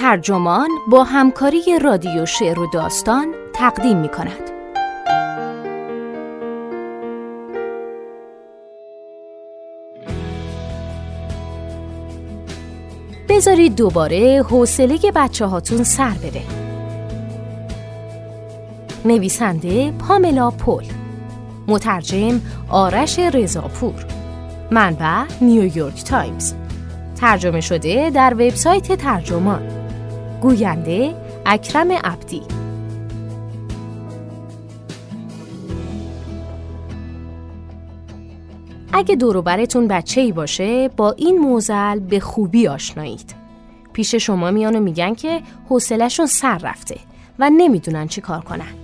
ترجمان با همکاری رادیو شعر و داستان تقدیم می کند. بذارید دوباره حوصله بچه هاتون سر بره. نویسنده پاملا پول مترجم آرش رضاپور منبع نیویورک تایمز ترجمه شده در وبسایت ترجمان گوینده اکرم عبدی. اگه دوروبرتون بچه ای باشه با این موزل به خوبی آشنایید. پیش شما میان و میگن که حوصلهشون سر رفته و نمی‌دونن چی کار کنن.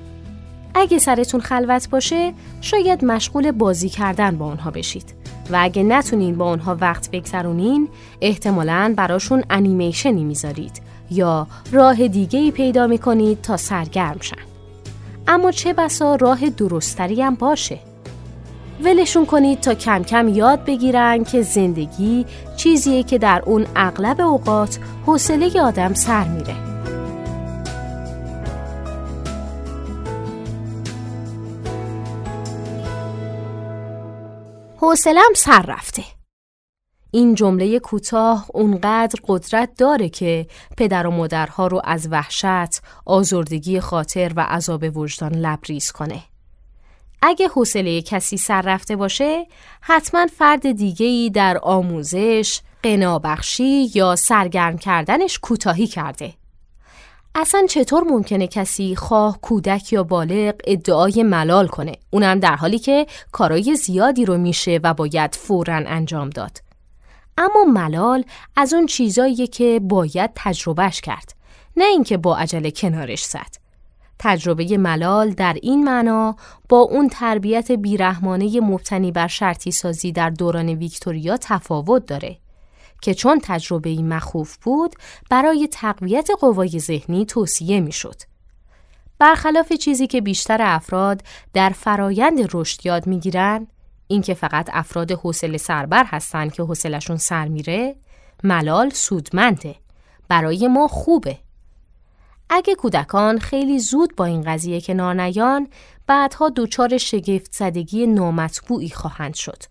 اگه سرتون خلوت باشه شاید مشغول بازی کردن با اونها بشید. و اگه نتونین با اونها وقت بگذرونین احتمالاً براشون انیمیشنی می‌ذارید. یا راه دیگه ای پیدا می‌کنید تا سرگرم شن. اما چه بسا راه درستری هم باشه. ولشون کنید تا کم کم یاد بگیرن که زندگی چیزیه که در اون اغلب اوقات حوصله آدم سر میره. حوصلم سر رفته. این جمله کوتاه اونقدر قدرت داره که پدر و مادرها رو از وحشت، آزردگی خاطر و عذاب وجدان لبریز کنه. اگه حوصله کسی سر رفته باشه، حتما فرد دیگه‌ای در آموزش، قنابخشی یا سرگرم کردنش کوتاهی کرده. اصلا چطور ممکنه کسی خواه کودک یا بالغ ادعای ملال کنه اونم در حالی که کارای زیادی رو میشه و باید فورا انجام داد اما ملال از اون چیزاییه که باید تجربهش کرد نه اینکه با عجله کنارش زد تجربه ملال در این معنا با اون تربیت بیرحمانه مبتنی بر شرطی سازی در دوران ویکتوریا تفاوت داره که چون تجربه مخوف بود برای تقویت قوای ذهنی توصیه می‌شد. برخلاف چیزی که بیشتر افراد در فرایند رشد یاد می‌گیرن اینکه فقط افراد حوصله سربر هستند که حوصلشون سر میره ملال سودمنده. برای ما خوبه. اگه کودکان خیلی زود با این قضیه کنار نیان بعدها دچار شگفت زدگی نامطبوعی خواهند شد.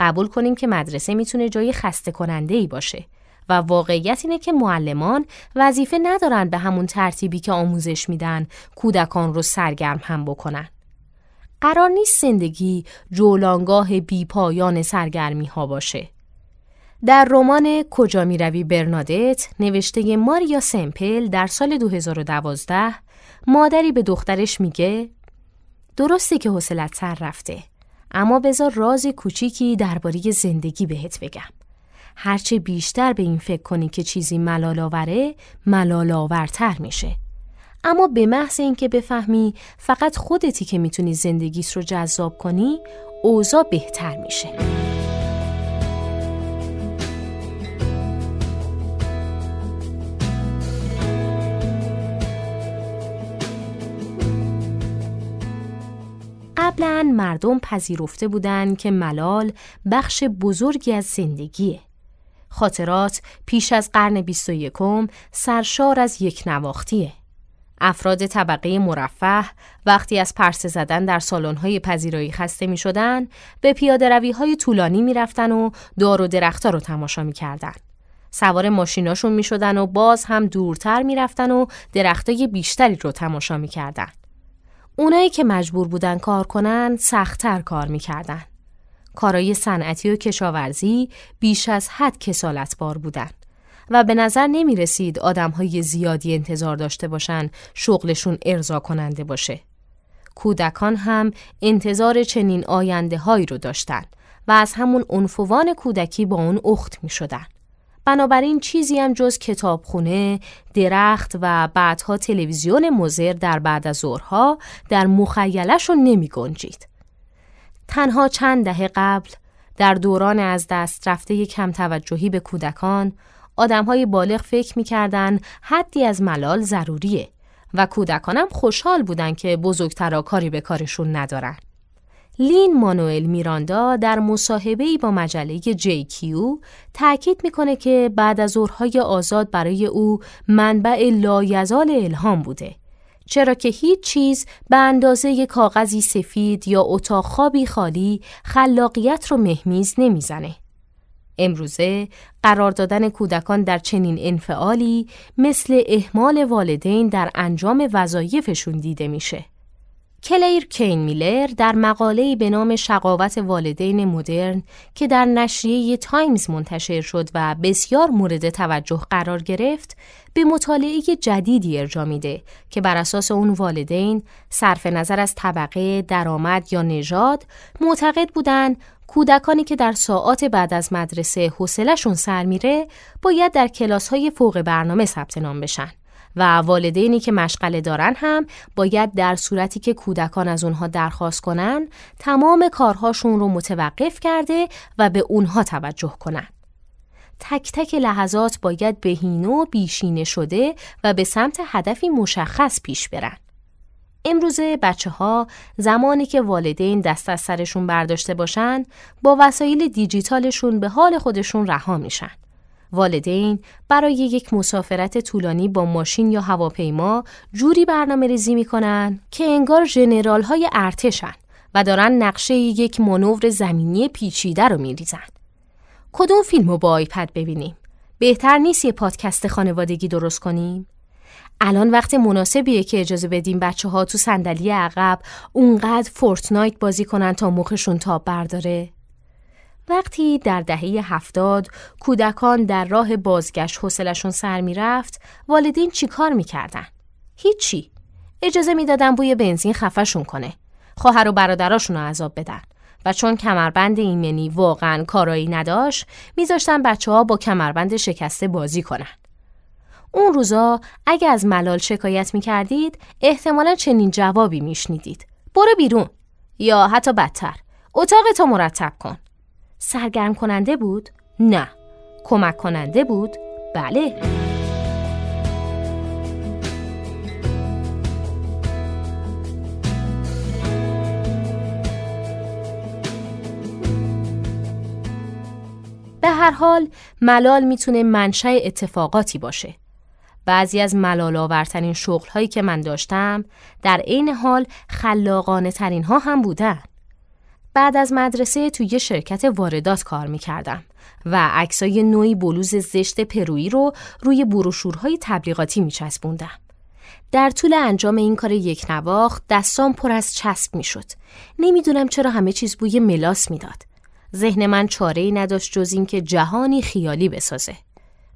قبول کنیم که مدرسه می‌تونه جای خسته کننده ای باشه و واقعیت اینه که معلمان وظیفه ندارن به همون ترتیبی که آموزش میدن کودکان رو سرگرم هم بکنن. قرار نیست زندگی جولانگاه بی پایان سرگرمی ها باشه. در رمان کجا می روی برنادت نوشته ماریا سمپل در سال 2012 مادری به دخترش میگه درسته که حوصلت سر رفته اما بذار راز کوچیکی درباره زندگی بهت بگم. هرچه بیشتر به این فکر کنی که چیزی ملالاوره ملالاورتر میشه. اما به محض اینکه بفهمی فقط خودتی که می‌تونی زندگیت رو جذاب کنی اوضاع بهتر میشه. قبلا مردم پذیرفته بودند که ملال بخش بزرگی از زندگیه. خاطرات پیش از قرن 21 سرشار از یک نواختیه. افراد طبقه مرفه وقتی از پرسه زدن در سالن‌های پذیرایی خسته می شدن به پیاده روی های طولانی می رفتن و دار و درختها رو تماشا می کردن. سوار ماشیناشون می شدن و باز هم دورتر می رفتن و درختای بیشتری رو تماشا می کردن. اونایی که مجبور بودن کار کنن سختتر کار می‌کردن. کارای صنعتی و کشاورزی بیش از حد کسالت بار بودن و به نظر نمی رسید آدم های زیادی انتظار داشته باشن شغلشون ارضا کننده باشه. کودکان هم انتظار چنین آینده هایی رو داشتن و از همون عنفوان کودکی با اون اخت می شدن. بنابراین چیزی هم جز کتابخونه، درخت و بعدها تلویزیون مزر در بعد از ظهرها در مخیلشون نمی گنجید. تنها چند دهه قبل در دوران از دست رفته کم توجهی به کودکان آدمهای بالغ فکر می‌کردن حدی از ملال ضروریه و کودکانم خوشحال بودن که بزرگترا کاری به کارشون ندارن. لین مانوئل میراندا در مصاحبه‌ای با مجله جی کیو تأکید می‌کنه که بعد از ظهرهای آزاد برای او منبع لایزال الهام بوده چرا که هیچ چیز به اندازه کاغذی سفید یا اتاق خوابی خالی خلاقیت رو مهمیز نمی‌زنه. امروزه قرار دادن کودکان در چنین انفعالی مثل اهمال والدین در انجام وظایفشون دیده میشه. کلیر کین میلر در مقاله‌ای به نام شقاوت والدین مدرن که در نشریه تایمز منتشر شد و بسیار مورد توجه قرار گرفت به مطالعه جدیدی ارجا میده که بر اساس اون والدین صرف نظر از طبقه، درآمد یا نژاد معتقد بودند کودکانی که در ساعات بعد از مدرسه حوصله‌شون سر میره باید در کلاس‌های فوق برنامه ثبت نام بشن. و والدینی که مشغله دارن هم باید در صورتی که کودکان از اونها درخواست کنن تمام کارهاشون رو متوقف کرده و به اونها توجه کنن. تک تک لحظات باید بهینه و بیشینه شده و به سمت هدفی مشخص پیش برن. امروزه بچه ها زمانی که والدین دست از سرشون برداشته باشن با وسایل دیجیتالشون به حال خودشون رها میشن. والدین برای یک مسافرت طولانی با ماشین یا هواپیما جوری برنامه ریزی می‌کنن که انگار جنرال های ارتشن و دارن نقشه یک منور زمینی پیچیده رو میریزن. کدوم فیلم رو با آیپد ببینیم؟ بهتر نیست یه پادکست خانوادگی درست کنیم؟ الان وقت مناسبیه که اجازه بدیم بچه ها تو صندلی عقب اونقدر فورتنایت بازی کنن تا مخشون تاب برداره؟ وقتی در دهه هفتاد کودکان در راه بازگشت حوصلشون سر می‌رفت والدین چیکار می‌کردن؟ هیچی. اجازه می‌دادن بوی بنزین خفشون کنه. خواهر و برادراشون رو عذاب بدن. و چون کمربند ایمنی واقعا کارایی نداشت میذاشتن بچه ها با کمربند شکسته بازی کنن. اون روزا اگه از ملال شکایت می‌کردید احتمالا چنین جوابی میشنیدید. برو بیرون یا حتی بدتر اتاق تو مرتب کن. سرگرم کننده بود؟ نه. کمک کننده بود؟ بله. به هر حال ملال می‌تونه منشأ اتفاقاتی باشه. بعضی از ملال آورترین شغل هایی که من داشتم در عین حال خلاقانه ترین ها هم بودن. بعد از مدرسه توی شرکت واردات کار می‌کردم و عکسای نوعی بلوز زشت پرویی رو روی بروشورهای تبلیغاتی میچسبوندم. در طول انجام این کار یک نواخت دستام پر از چسب می‌شد. نمی‌دونم چرا همه چیز بوی ملاس می‌داد. ذهن من چاره ای نداشت جز اینکه جهانی خیالی بسازه.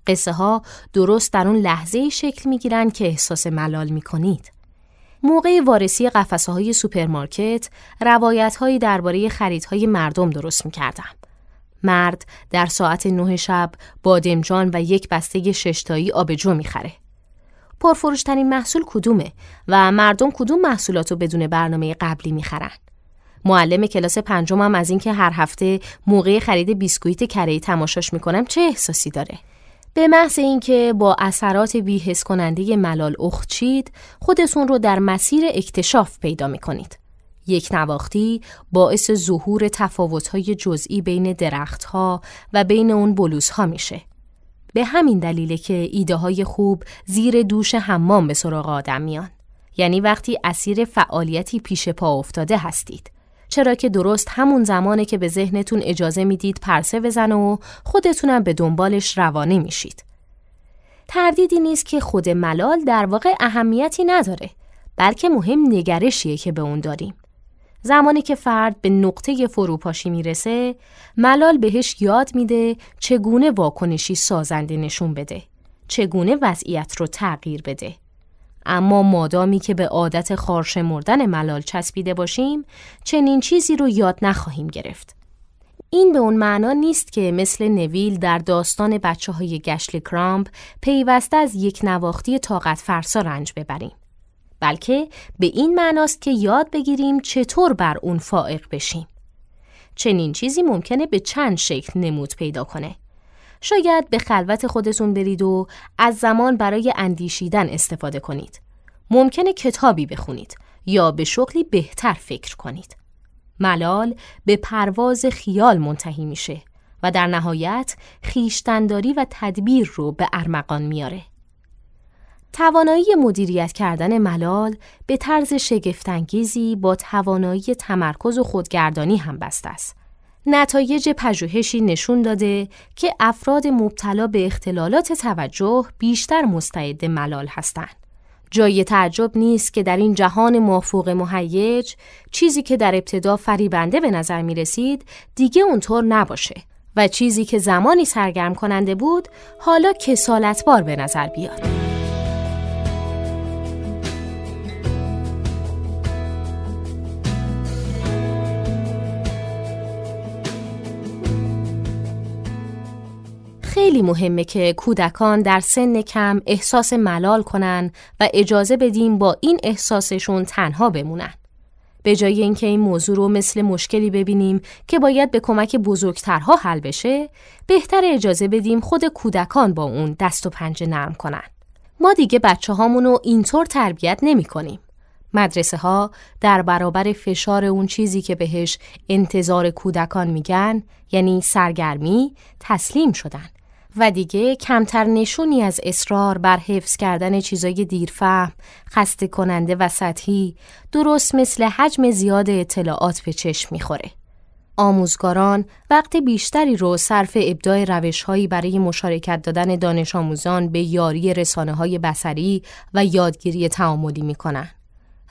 قصه ها درست در اون لحظه شکل می گیرن که احساس ملال می کنید. موقع وارسی قفسه های سوپرمارکت روایت هایی درباره خریدهای مردم درست می کردم. مرد در ساعت نه شب بادمجان و یک بسته ششتایی آبجو می‌خره. پرفروشترین محصول کدومه و مردم کدوم محصولات رو بدون برنامه قبلی می‌خرن؟ معلم کلاس پنجمم از اینکه هر هفته موقع خرید بیسکویت کره تماشاش می‌کنم چه احساسی داره؟ به محض اینکه با اثرات بی‌حس کننده ملال اخت شید خودتون رو در مسیر اکتشاف پیدا می کنید. یک نواختی باعث ظهور تفاوت‌های جزئی بین درختها و بین اون بلوزها میشه. به همین دلیله که ایده های خوب زیر دوش حمام به سراغ آدم میان. یعنی وقتی اسیر فعالیتی پیش پا افتاده هستید. چرا که درست همون زمانه که به ذهنتون اجازه می‌دید پرسه بزن و خودتونم به دنبالش روانه میشید. تردیدی نیست که خود ملال در واقع اهمیتی نداره بلکه مهم نگرشیه که به اون داریم. زمانی که فرد به نقطه فروپاشی می‌رسه ملال بهش یاد میده چگونه واکنشی سازنده نشون بده چگونه وضعیت رو تغییر بده اما مادامی که به عادت خارش مردن ملال چسبیده باشیم چنین چیزی رو یاد نخواهیم گرفت. این به اون معنا نیست که مثل نویل در داستان بچه های گشلی کرامپ پیوسته از یک نواختی طاقت فرسا رنج ببریم. بلکه به این معناست که یاد بگیریم چطور بر اون فائق بشیم. چنین چیزی ممکنه به چند شکل نمود پیدا کنه. شاید به خلوت خودتون برید و از زمان برای اندیشیدن استفاده کنید. ممکنه کتابی بخونید یا به شغلی بهتر فکر کنید. ملال به پرواز خیال منتهی میشه و در نهایت خیشتنداری و تدبیر رو به ارمغان میاره. توانایی مدیریت کردن ملال به طرز شگفتانگیزی با توانایی تمرکز و خودگردانی هم بسته است. نتایج پژوهشی نشون داده که افراد مبتلا به اختلالات توجه بیشتر مستعد ملال هستند. جای تعجب نیست که در این جهان موافق مهیج چیزی که در ابتدا فریبنده به نظر می رسید دیگه اونطور نباشه و چیزی که زمانی سرگرم کننده بود حالا کسالتبار به نظر بیاد. خیلی مهمه که کودکان در سن کم احساس ملال کنن و اجازه بدیم با این احساسشون تنها بمونن. به جای اینکه این موضوع رو مثل مشکلی ببینیم که باید به کمک بزرگترها حل بشه، بهتر اجازه بدیم خود کودکان با اون دست و پنجه نرم کنن. ما دیگه بچه هامونو اینطور تربیت نمی کنیم. مدرسه ها در برابر فشار اون چیزی که بهش انتظار کودکان میگن یعنی سرگرمی تسلیم شدن و دیگه کمتر نشونی از اصرار بر حفظ کردن چیزای دیرفهم، خسته کننده و سطحی درست مثل حجم زیاد اطلاعات به چشم می‌خوره. آموزگاران وقت بیشتری رو صرف ابداع روشهایی برای مشارکت دادن دانش آموزان به یاری رسانه های بسری و یادگیری تعاملی می‌کنن.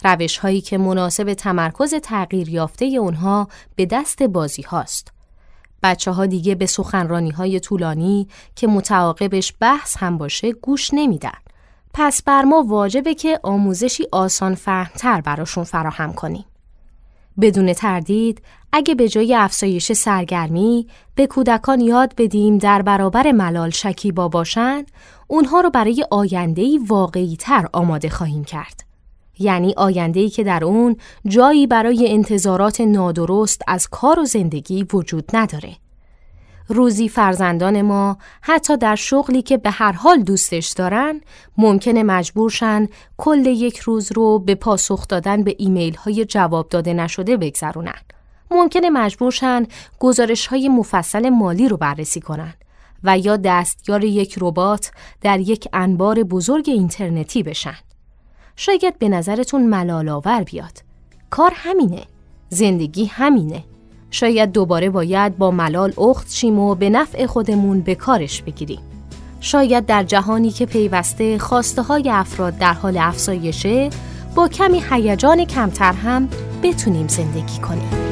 روش هایی که مناسب تمرکز تغییر یافته اونها به دست بازی هاست. بچه ها دیگه به سخنرانی های طولانی که متعاقبش بحث هم باشه گوش نمیدن. پس بر ما واجبه که آموزشی آسان فهمتر براشون فراهم کنیم. بدون تردید اگه به جای افزایش سرگرمی به کودکان یاد بدیم در برابر ملال شکیبا باشن اونها رو برای آیندهی واقعی تر آماده خواهیم کرد. یعنی آینده‌ای که در اون جایی برای انتظارات نادرست از کار و زندگی وجود نداره. روزی فرزندان ما حتی در شغلی که به هر حال دوستش دارن ممکنه مجبورشن کل یک روز رو به پاسخ دادن به ایمیل های جواب داده نشده بگذرونن. ممکنه مجبورشن گزارش های مفصل مالی رو بررسی کنن و یا دستیار یک ربات در یک انبار بزرگ اینترنتی بشن. شاید به نظرتون ملال بیاد. کار همینه. زندگی همینه. شاید دوباره باید با ملال اخت شیم و به نفع خودمون به کارش بگیریم. شاید در جهانی که پیوسته خواسته های افراد در حال افزایشه با کمی هیجان کمتر هم بتونیم زندگی کنیم.